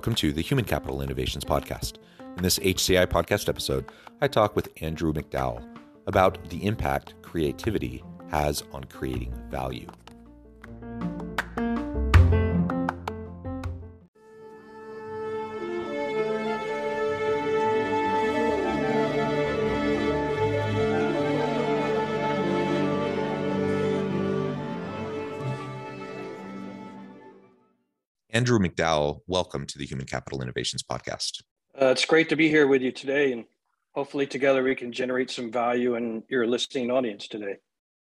Welcome to the Human Capital Innovations Podcast. In this HCI podcast episode, I talk with Andrew McDowell about the impact creativity has on creating value. Andrew McDowell, welcome to the Human Capital Innovations Podcast. Uh, it's great to be here with you today, and hopefully, together we can generate some value in your listening audience today.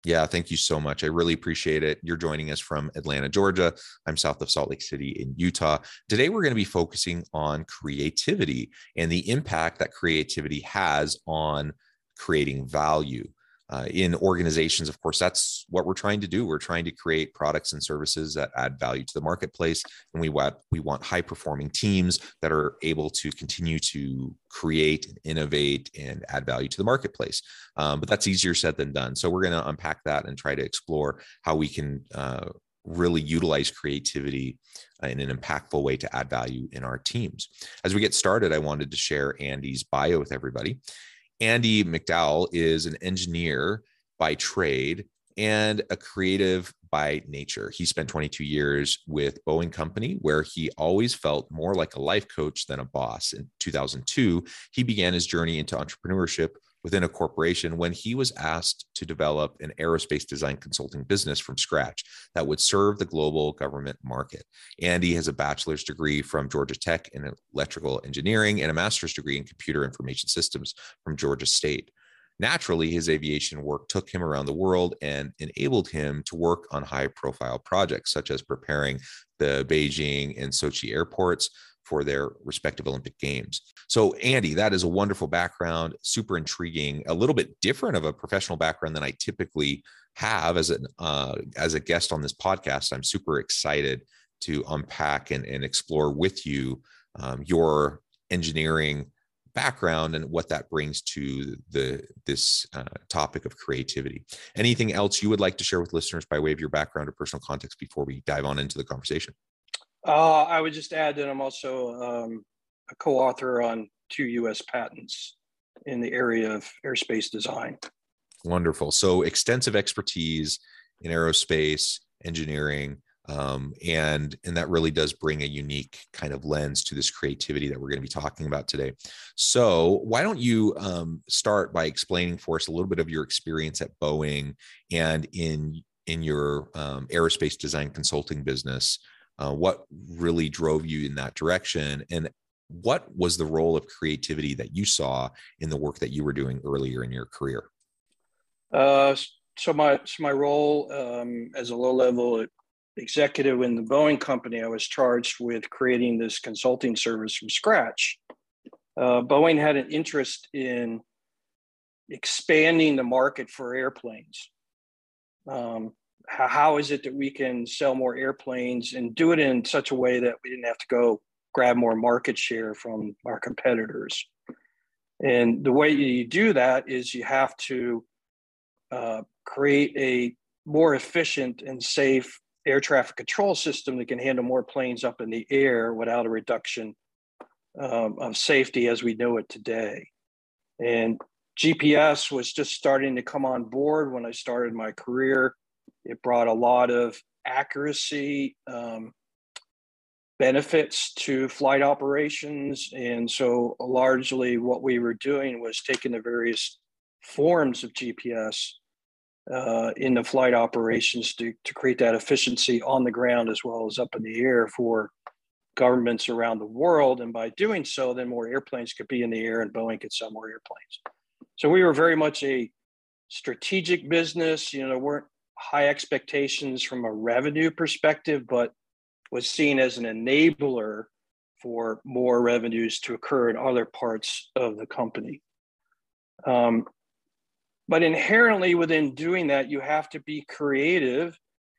Yeah, thank you so much. I really appreciate it. You're joining us from Atlanta, Georgia. I'm south of Salt Lake City in Utah. Today, we're going to be focusing on creativity and the impact that creativity has on creating value uh, in organizations, of course, that's what we're trying to do. We're trying to create products and services that add value to the marketplace, and we want we want high performing teams that are able to continue to create and innovate and add value to the marketplace. Um, but that's easier said than done. So we're going to unpack that and try to explore how we can. Uh, really utilize creativity in an impactful way to add value in our teams. As we get started, I wanted to share Andy's bio with everybody. Andy McDowell is an engineer by trade and a creative by nature. He spent 22 years with Boeing Company, where he always felt more like a life coach than a boss. In 2002, he began his journey into entrepreneurship within a corporation when he was asked to develop an aerospace design consulting business from scratch that would serve the global government market. Andy has a bachelor's degree from Georgia Tech in electrical engineering and a master's degree in computer information systems from Georgia State. Naturally, his aviation work took him around the world and enabled him to work on high profile projects, such as preparing the Beijing and Sochi airports, for their respective Olympic Games. So, Andy, that is a wonderful background, super intriguing, a little bit different of a professional background than I typically have as an uh, as a guest on this podcast. I'm super excited to unpack and, and explore with you um, your engineering background and what that brings to the this uh, topic of creativity. Anything else you would like to share with listeners by way of your background or personal context before we dive on into the conversation? Uh, I would just add that I'm also um, a co-author on two U.S. patents in the area of airspace design. Wonderful. So extensive expertise in aerospace engineering, um, and and that really does bring a unique kind of lens to this creativity that we're going to be talking about today. So why don't you um, start by explaining for us a little bit of your experience at Boeing and in in your um, aerospace design consulting business uh, what really drove you in that direction? And what was the role of creativity that you saw in the work that you were doing earlier in your career? Uh, so my so my role um, as a low level executive in the boeing company i was charged with creating this consulting service from scratch. Uh, boeing had an interest in expanding the market for airplanes. Um, how, is it that we can sell more airplanes and do it in such a way that we didn't have to go grab more market share from our competitors and the way you do that is you have to uh, create a more efficient and safe air traffic control system that can handle more planes up in the air without a reduction um, of safety as we know it today. And GPS was just starting to come on board when I started my career. It brought a lot of accuracy um, benefits to flight operations. And so, largely, what we were doing was taking the various forms of GPS uh, in the flight operations to, to create that efficiency on the ground as well as up in the air for governments around the world. And by doing so, then more airplanes could be in the air and Boeing could sell more airplanes. So we were very much a strategic business. You know, weren't high expectations from a revenue perspective, but was seen as an enabler for more revenues to occur in other parts of the company. Um, but inherently, within doing that, you have to be creative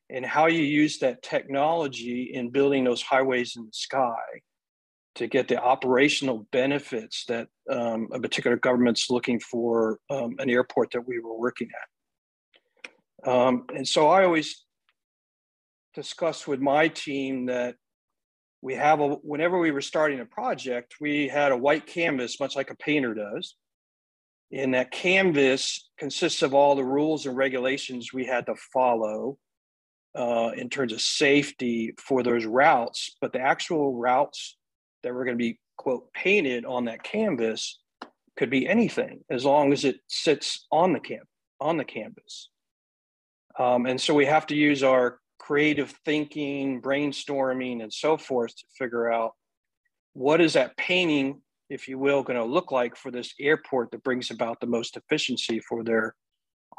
in how you use that technology in building those highways in the sky to get the operational benefits that um, a particular government's looking for um, an airport that we were working at. Um, and so I always discuss with my team that we have a, whenever we were starting a project, we had a white canvas, much like a painter does. And that canvas consists of all the rules and regulations we had to follow uh, in terms of safety for those routes. But the actual routes that were going to be, quote, painted on that canvas could be anything as long as it sits on the camp on the canvas. Um, and so we have to use our creative thinking, brainstorming, and so forth to figure out what is that painting, if you will, going to look like for this airport that brings about the most efficiency for their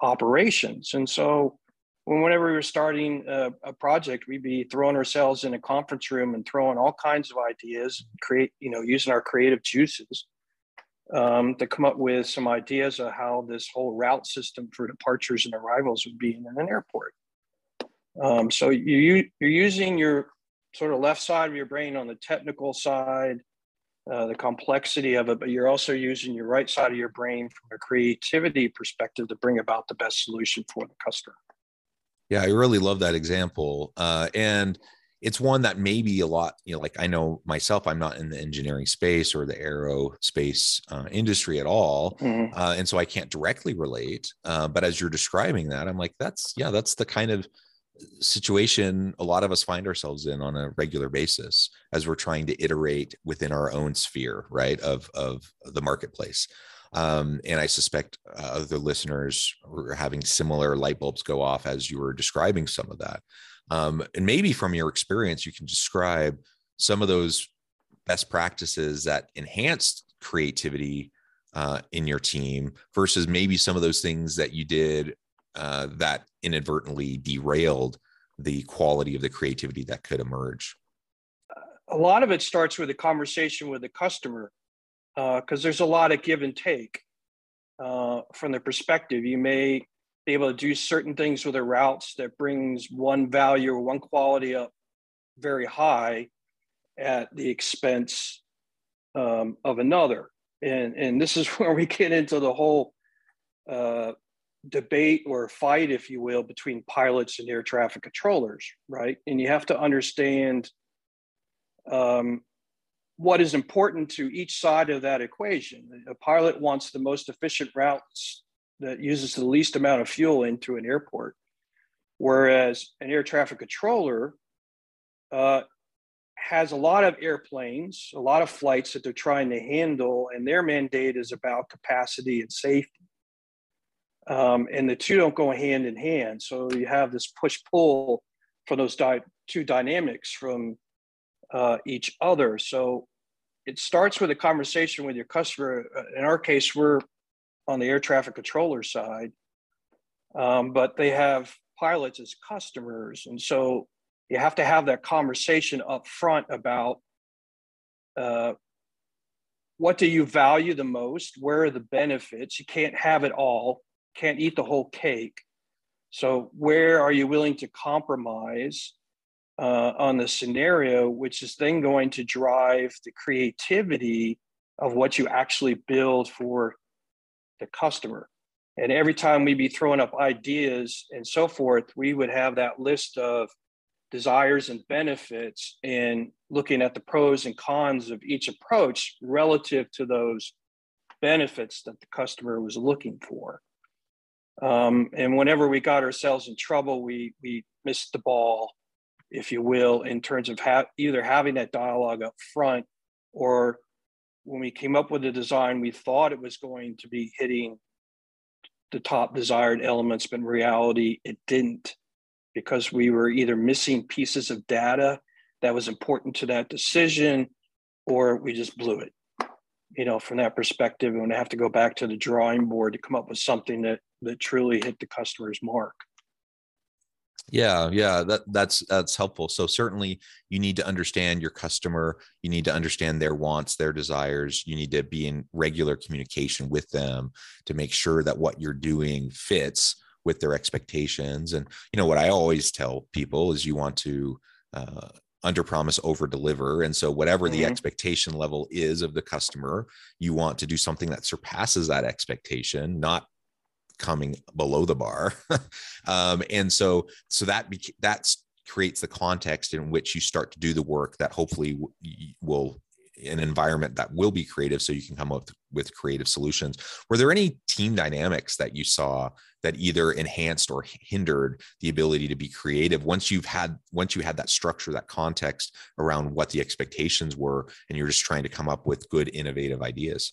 operations. And so, whenever we were starting a, a project, we'd be throwing ourselves in a conference room and throwing all kinds of ideas, create, you know, using our creative juices um, to come up with some ideas of how this whole route system for departures and arrivals would be in an airport. Um, so you, you're using your sort of left side of your brain on the technical side, uh, the complexity of it, but you're also using your right side of your brain from a creativity perspective to bring about the best solution for the customer. Yeah, I really love that example. Uh, and it's one that maybe a lot, you know, like I know myself, I'm not in the engineering space or the aerospace uh, industry at all. Mm-hmm. Uh, and so I can't directly relate. Uh, but as you're describing that, I'm like, that's, yeah, that's the kind of situation a lot of us find ourselves in on a regular basis as we're trying to iterate within our own sphere right of of the marketplace um, and i suspect uh, other listeners are having similar light bulbs go off as you were describing some of that um, and maybe from your experience you can describe some of those best practices that enhanced creativity uh, in your team versus maybe some of those things that you did uh, that inadvertently derailed the quality of the creativity that could emerge? A lot of it starts with a conversation with the customer because uh, there's a lot of give and take uh, from the perspective. You may be able to do certain things with their routes that brings one value or one quality up very high at the expense um, of another. And, and this is where we get into the whole uh, debate or fight, if you will, between pilots and air traffic controllers, right? And you have to understand um, what is important to each side of that equation. A pilot wants the most efficient routes that uses the least amount of fuel into an airport, whereas an air traffic controller uh, has a lot of airplanes, a lot of flights that they're trying to handle, and their mandate is about capacity and safety um, and the two don't go hand in hand. So you have this push pull for those di- two dynamics from uh, each other. So it starts with a conversation with your customer. Uh, in our case, we're on the air traffic controller side, um, but they have pilots as customers, and so you have to have that conversation up front about uh, what do you value the most? Where are the benefits? You can't have it all. Can't eat the whole cake. So, where are you willing to compromise uh, on the scenario, which is then going to drive the creativity of what you actually build for the customer? And every time we would be throwing up ideas and so forth, we would have that list of desires and benefits and looking at the pros and cons of each approach relative to those benefits that the customer was looking for. Um, and whenever we got ourselves in trouble, we we missed the ball, if you will, in terms of ha- either having that dialogue up front, or when we came up with the design, we thought it was going to be hitting the top desired elements, but in reality, it didn't, because we were either missing pieces of data that was important to that decision, or we just blew it you know, from that perspective, and have to go back to the drawing board to come up with something that that truly hit the customer's mark. Yeah, yeah, that that's that's helpful. So certainly you need to understand your customer, you need to understand their wants, their desires, you need to be in regular communication with them to make sure that what you're doing fits with their expectations. And you know what I always tell people is you want to uh, under promise over deliver and so whatever mm-hmm. the expectation level is of the customer you want to do something that surpasses that expectation not coming below the bar. Um, and so so that beca- that's creates the context in which you start to do the work that hopefully will an environment that will be creative so you can come up with creative solutions. Were there any team dynamics that you saw that either enhanced or hindered the ability to be creative once you've had once you had that structure that context around what the expectations were and you're just trying to come up with good innovative ideas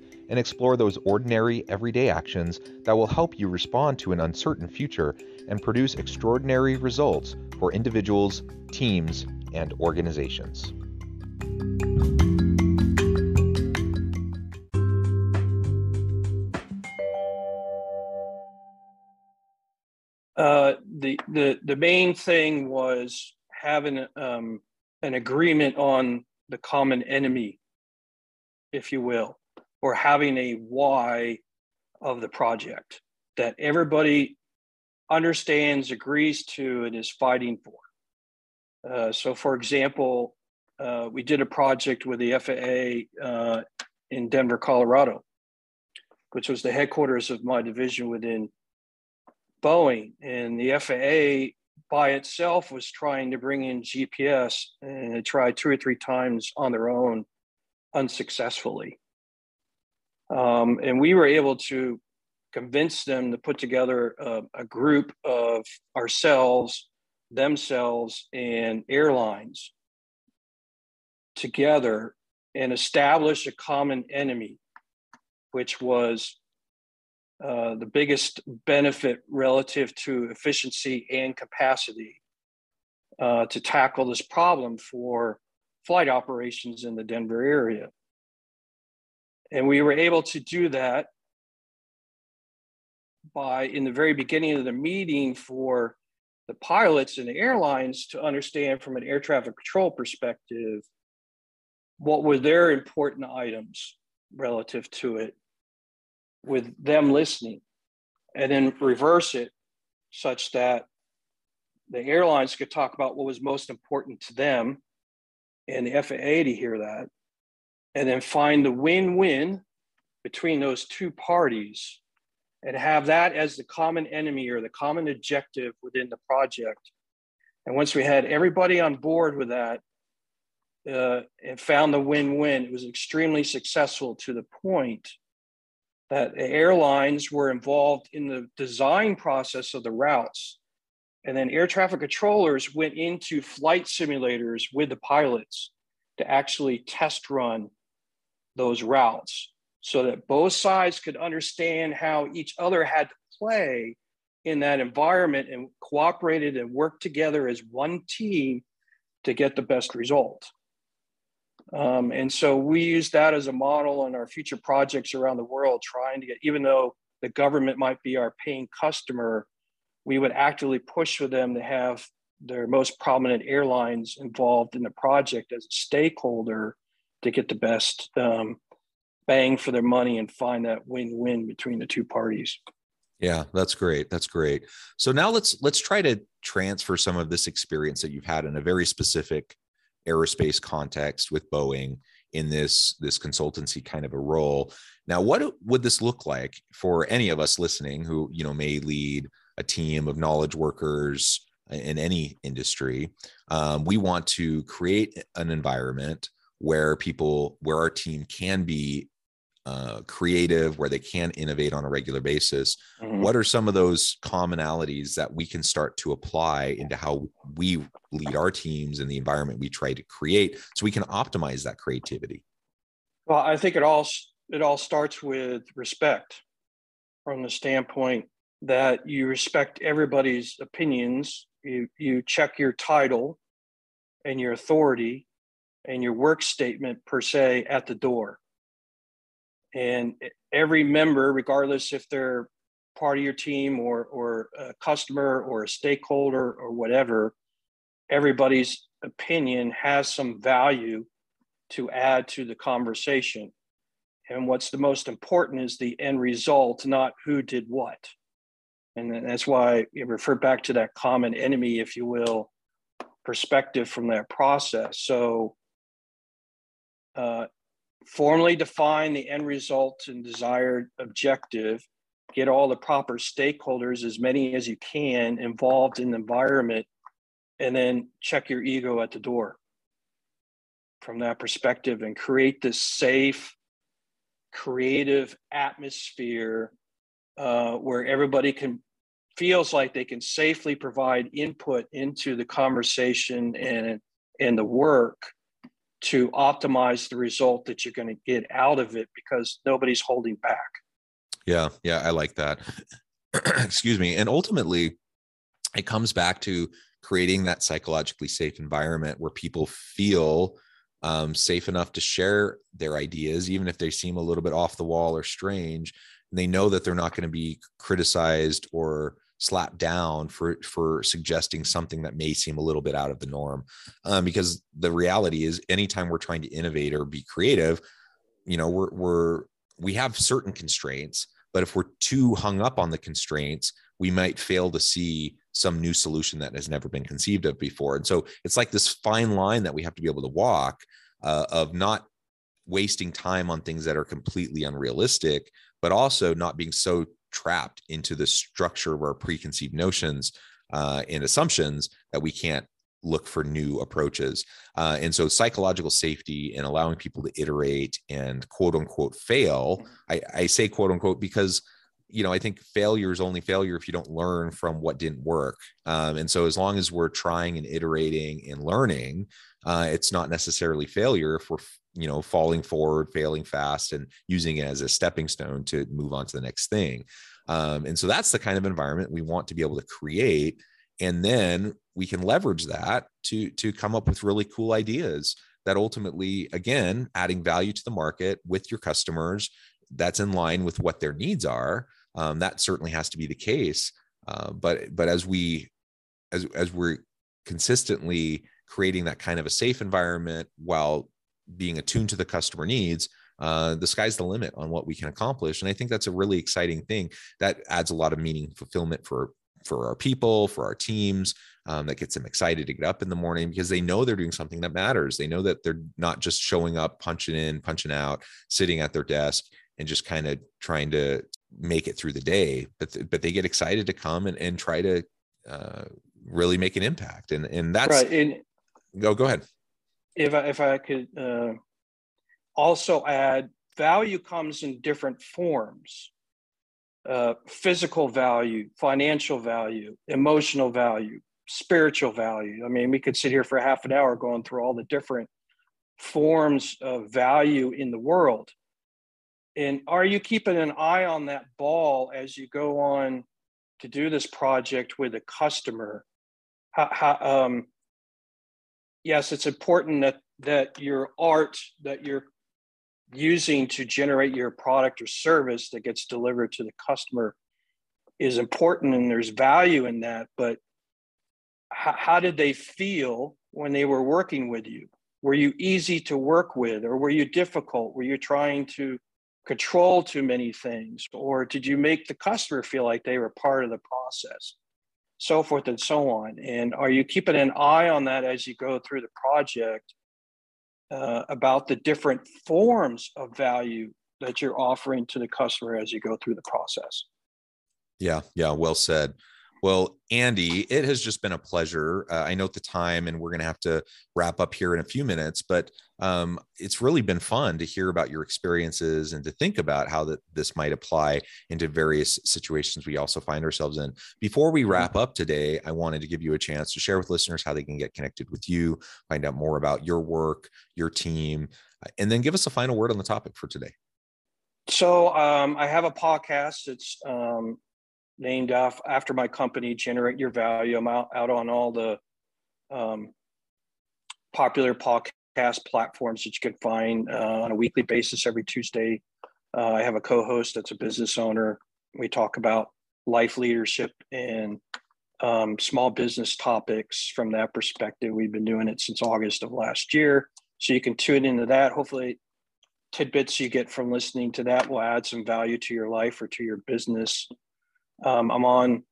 and explore those ordinary, everyday actions that will help you respond to an uncertain future and produce extraordinary results for individuals, teams, and organizations. Uh, the, the, the main thing was having um, an agreement on the common enemy, if you will or having a why of the project that everybody understands, agrees to, and is fighting for. Uh, so, for example, uh, we did a project with the FAA uh, in Denver, Colorado, which was the headquarters of my division within Boeing. And the FAA by itself was trying to bring in GPS and it tried two or three times on their own unsuccessfully. Um, and we were able to convince them to put together a, a group of ourselves, themselves, and airlines together and establish a common enemy, which was uh, the biggest benefit relative to efficiency and capacity uh, to tackle this problem for flight operations in the Denver area. And we were able to do that by, in the very beginning of the meeting, for the pilots and the airlines to understand from an air traffic control perspective what were their important items relative to it with them listening and then reverse it such that the airlines could talk about what was most important to them and the FAA to hear that and then find the win-win between those two parties and have that as the common enemy or the common objective within the project. And once we had everybody on board with that uh, and found the win-win, it was extremely successful to the point that the airlines were involved in the design process of the routes. And then air traffic controllers went into flight simulators with the pilots to actually test run those routes so that both sides could understand how each other had to play in that environment and cooperated and worked together as one team to get the best result. Um, and so we use that as a model in our future projects around the world, trying to get, even though the government might be our paying customer, we would actively push for them to have their most prominent airlines involved in the project as a stakeholder to get the best um, bang for their money and find that win-win between the two parties. Yeah, that's great. That's great. So now let's let's try to transfer some of this experience that you've had in a very specific aerospace context with Boeing in this this consultancy kind of a role. Now, what would this look like for any of us listening who, you know, may lead a team of knowledge workers in any industry? Um, we want to create an environment where people where our team can be uh, creative, where they can innovate on a regular basis. Mm-hmm. What are some of those commonalities that we can start to apply into how we lead our teams and the environment we try to create so we can optimize that creativity? Well, I think it all it all starts with respect from the standpoint that you respect everybody's opinions. You you check your title and your authority and your work statement per se at the door and every member, regardless if they're part of your team or or a customer or a stakeholder or whatever, everybody's opinion has some value to add to the conversation. And what's the most important is the end result, not who did what. And that's why you refer back to that common enemy, if you will, perspective from that process. So uh, formally define the end result and desired objective, get all the proper stakeholders, as many as you can, involved in the environment, and then check your ego at the door. From that perspective and create this safe, creative atmosphere uh, where everybody can feels like they can safely provide input into the conversation and and the work to optimize the result that you're going to get out of it because nobody's holding back. Yeah, yeah, I like that. Excuse me. And ultimately, it comes back to creating that psychologically safe environment where people feel um, safe enough to share their ideas, even if they seem a little bit off the wall or strange. And they know that they're not going to be criticized or slapped down for for suggesting something that may seem a little bit out of the norm um, because the reality is anytime we're trying to innovate or be creative you know we're we're we have certain constraints but if we're too hung up on the constraints we might fail to see some new solution that has never been conceived of before. And so it's like this fine line that we have to be able to walk uh, of not wasting time on things that are completely unrealistic but also not being so trapped into the structure of our preconceived notions uh, and assumptions that we can't look for new approaches. Uh, and so psychological safety and allowing people to iterate and quote unquote fail. I, I say quote unquote because you know, I think failure is only failure if you don't learn from what didn't work. Um, and so, as long as we're trying and iterating and learning, uh, it's not necessarily failure if we're you know falling forward failing fast and using it as a stepping stone to move on to the next thing. Um, and so that's the kind of environment we want to be able to create. And then we can leverage that to to come up with really cool ideas that ultimately again adding value to the market with your customers that's in line with what their needs are um, that certainly has to be the case. Uh, but but as we as as we're consistently creating that kind of a safe environment while being attuned to the customer needs, uh, the sky's the limit on what we can accomplish. And I think that's a really exciting thing that adds a lot of meaning fulfillment for for our people, for our teams, um, that gets them excited to get up in the morning because they know they're doing something that matters. They know that they're not just showing up, punching in, punching out, sitting at their desk, and just kind of trying to make it through the day. But th- but they get excited to come and, and try to uh, really make an impact. And and that's right. And go go ahead if I, if I could uh, also add, value comes in different forms uh, physical value, financial value, emotional value, spiritual value. I mean, we could sit here for half an hour going through all the different forms of value in the world. And are you keeping an eye on that ball as you go on to do this project with a customer? How, how, um, yes, it's important that that your art that you're using to generate your product or service that gets delivered to the customer is important and there's value in that but how, how did they feel when they were working with you were you easy to work with or were you difficult were you trying to control too many things? Or did you make the customer feel like they were part of the process? So forth and so on. And are you keeping an eye on that as you go through the project uh, about the different forms of value that you're offering to the customer as you go through the process? Yeah, yeah, well said. Well, Andy, it has just been a pleasure. Uh, I note the time, and we're going to have to wrap up here in a few minutes, but um, it's really been fun to hear about your experiences and to think about how that this might apply into various situations we also find ourselves in. Before we mm-hmm. wrap up today, I wanted to give you a chance to share with listeners how they can get connected with you, find out more about your work, your team, and then give us a final word on the topic for today. So um, I have a podcast. It's um, named after my company, Generate Your Value. I'm out, out on all the um, popular podcast platforms that you can find uh, on a weekly basis every Tuesday. Uh, I have a co host that's a business owner. We talk about life leadership and um, small business topics from that perspective. We've been doing it since August of last year. So you can tune into that. Hopefully, tidbits you get from listening to that will add some value to your life or to your business. Um, I'm on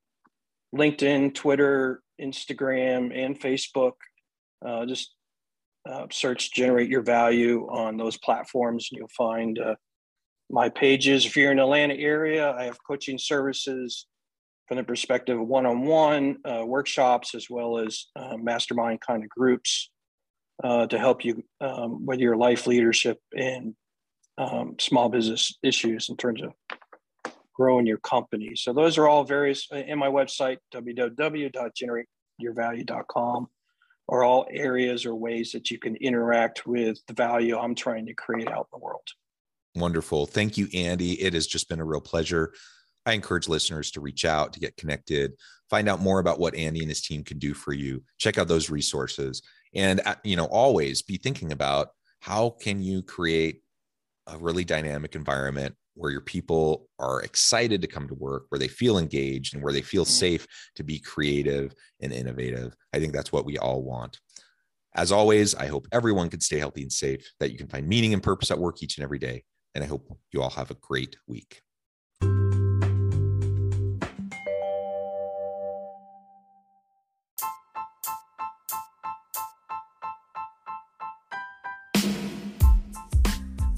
LinkedIn, Twitter, Instagram, and Facebook. Uh, just uh, search generate your value on those platforms and you'll find uh, my pages. If you're in the Atlanta area, I have coaching services from the perspective of one-on-one uh, workshops as well as uh, mastermind kind of groups uh, to help you um, with your life leadership and um, small business issues in terms of growing your company. So those are all various uh, in my website, www.generateyourvalue.com, are all areas or ways that you can interact with the value I'm trying to create out in the world. Wonderful. Thank you, Andy. It has just been a real pleasure. I encourage listeners to reach out, to get connected, find out more about what Andy and his team can do for you. Check out those resources. And, uh, you know, always be thinking about how can you create a really dynamic environment where your people are excited to come to work, where they feel engaged, and where they feel safe to be creative and innovative. I think that's what we all want. As always, I hope everyone can stay healthy and safe, that you can find meaning and purpose at work each and every day. And I hope you all have a great week.